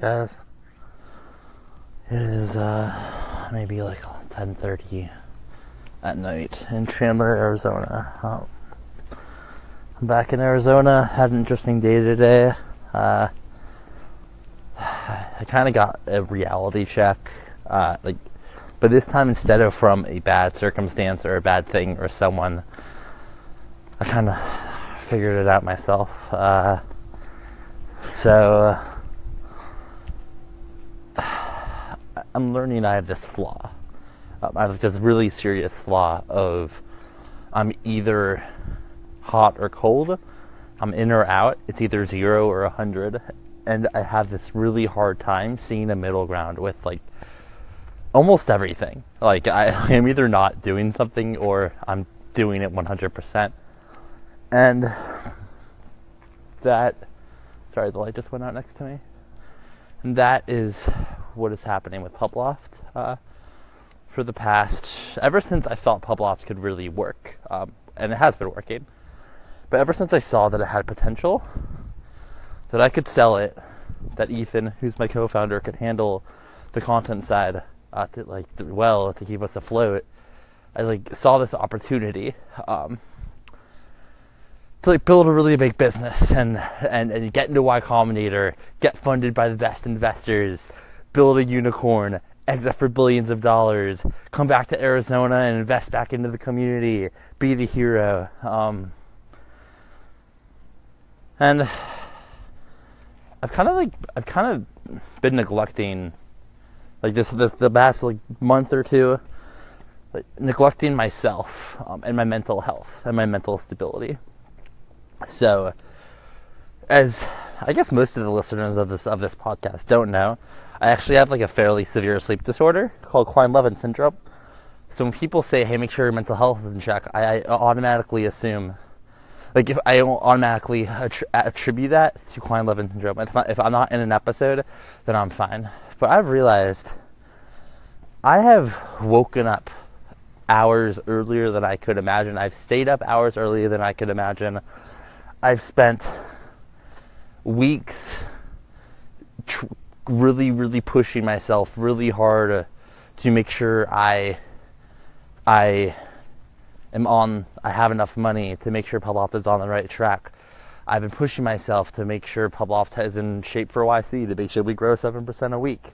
guys? It is uh, maybe like 10:30 at night in Chandler, Arizona. Um, I'm back in Arizona. Had an interesting day today. Uh, I kind of got a reality check, uh, like, but this time instead of from a bad circumstance or a bad thing or someone, I kind of figured it out myself. Uh, so I'm learning I have this flaw. Um, I have this really serious flaw of I'm either hot or cold. I'm in or out. It's either zero or a hundred, and I have this really hard time seeing a middle ground with like almost everything. Like I am either not doing something or I'm doing it 100%. And that Sorry, the light just went out next to me. And that is what is happening with Publoft uh, for the past, ever since I thought Publoft could really work, um, and it has been working. But ever since I saw that it had potential, that I could sell it, that Ethan, who's my co-founder, could handle the content side uh, to, like well to keep us afloat. I like saw this opportunity. Um, to like build a really big business and, and, and get into Y Combinator, get funded by the best investors, build a unicorn, exit for billions of dollars, come back to Arizona and invest back into the community, be the hero. Um, and I've kind of like I've kind of been neglecting like this this the past like month or two, like, neglecting myself um, and my mental health and my mental stability. So, as I guess most of the listeners of this of this podcast don't know, I actually have like a fairly severe sleep disorder called Kleine-Levin syndrome. So when people say, "Hey, make sure your mental health is in check," I, I automatically assume, like, if I automatically attribute that to Kleine-Levin syndrome. If, I, if I'm not in an episode, then I'm fine. But I've realized I have woken up hours earlier than I could imagine. I've stayed up hours earlier than I could imagine. I've spent weeks tr- really, really pushing myself really hard to, to make sure I, I am on, I have enough money to make sure Publoft is on the right track. I've been pushing myself to make sure Publoft is in shape for YC, to make sure we grow 7% a week.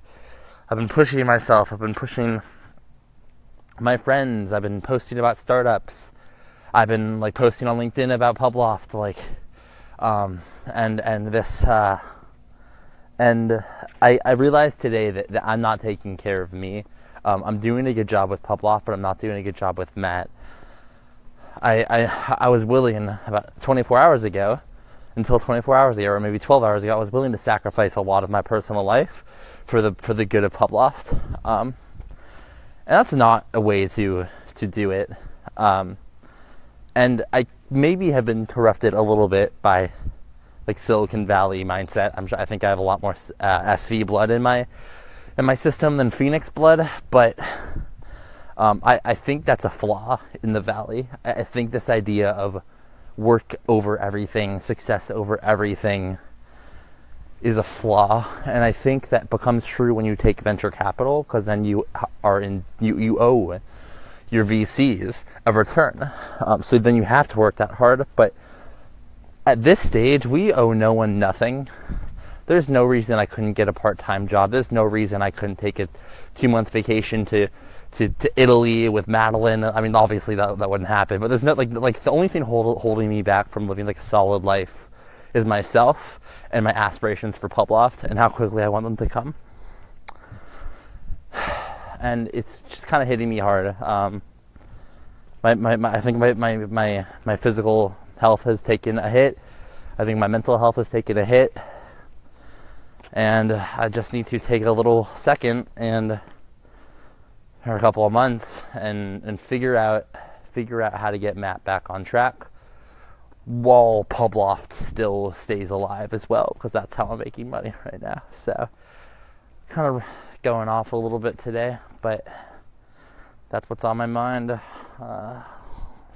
I've been pushing myself, I've been pushing my friends, I've been posting about startups. I've been like posting on LinkedIn about Publoft, like um, and and this uh, and I, I realized today that, that I'm not taking care of me. Um, I'm doing a good job with Publoft, but I'm not doing a good job with Matt. I, I I was willing about 24 hours ago, until 24 hours ago, or maybe 12 hours ago, I was willing to sacrifice a lot of my personal life for the for the good of Publoft. Um, and that's not a way to to do it. Um, and I maybe have been corrupted a little bit by like Silicon Valley mindset. I'm sure, I think I have a lot more uh, SV blood in my in my system than Phoenix blood, but um, I, I think that's a flaw in the Valley. I, I think this idea of work over everything, success over everything, is a flaw, and I think that becomes true when you take venture capital because then you are in you you owe your VCs a return. Um, so then you have to work that hard. But at this stage, we owe no one nothing. There's no reason I couldn't get a part-time job. There's no reason I couldn't take a two-month vacation to, to, to Italy with Madeline. I mean, obviously that, that wouldn't happen. But there's no like like the only thing hold, holding me back from living like a solid life is myself and my aspirations for Publoft and how quickly I want them to come and it's just kind of hitting me hard. Um, my, my, my, I think my, my, my, my physical health has taken a hit. I think my mental health has taken a hit. And I just need to take a little second and or a couple of months and, and figure out figure out how to get Matt back on track while Publoft still stays alive as well because that's how I'm making money right now. So kind of going off a little bit today, but that's what's on my mind. Uh,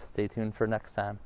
stay tuned for next time.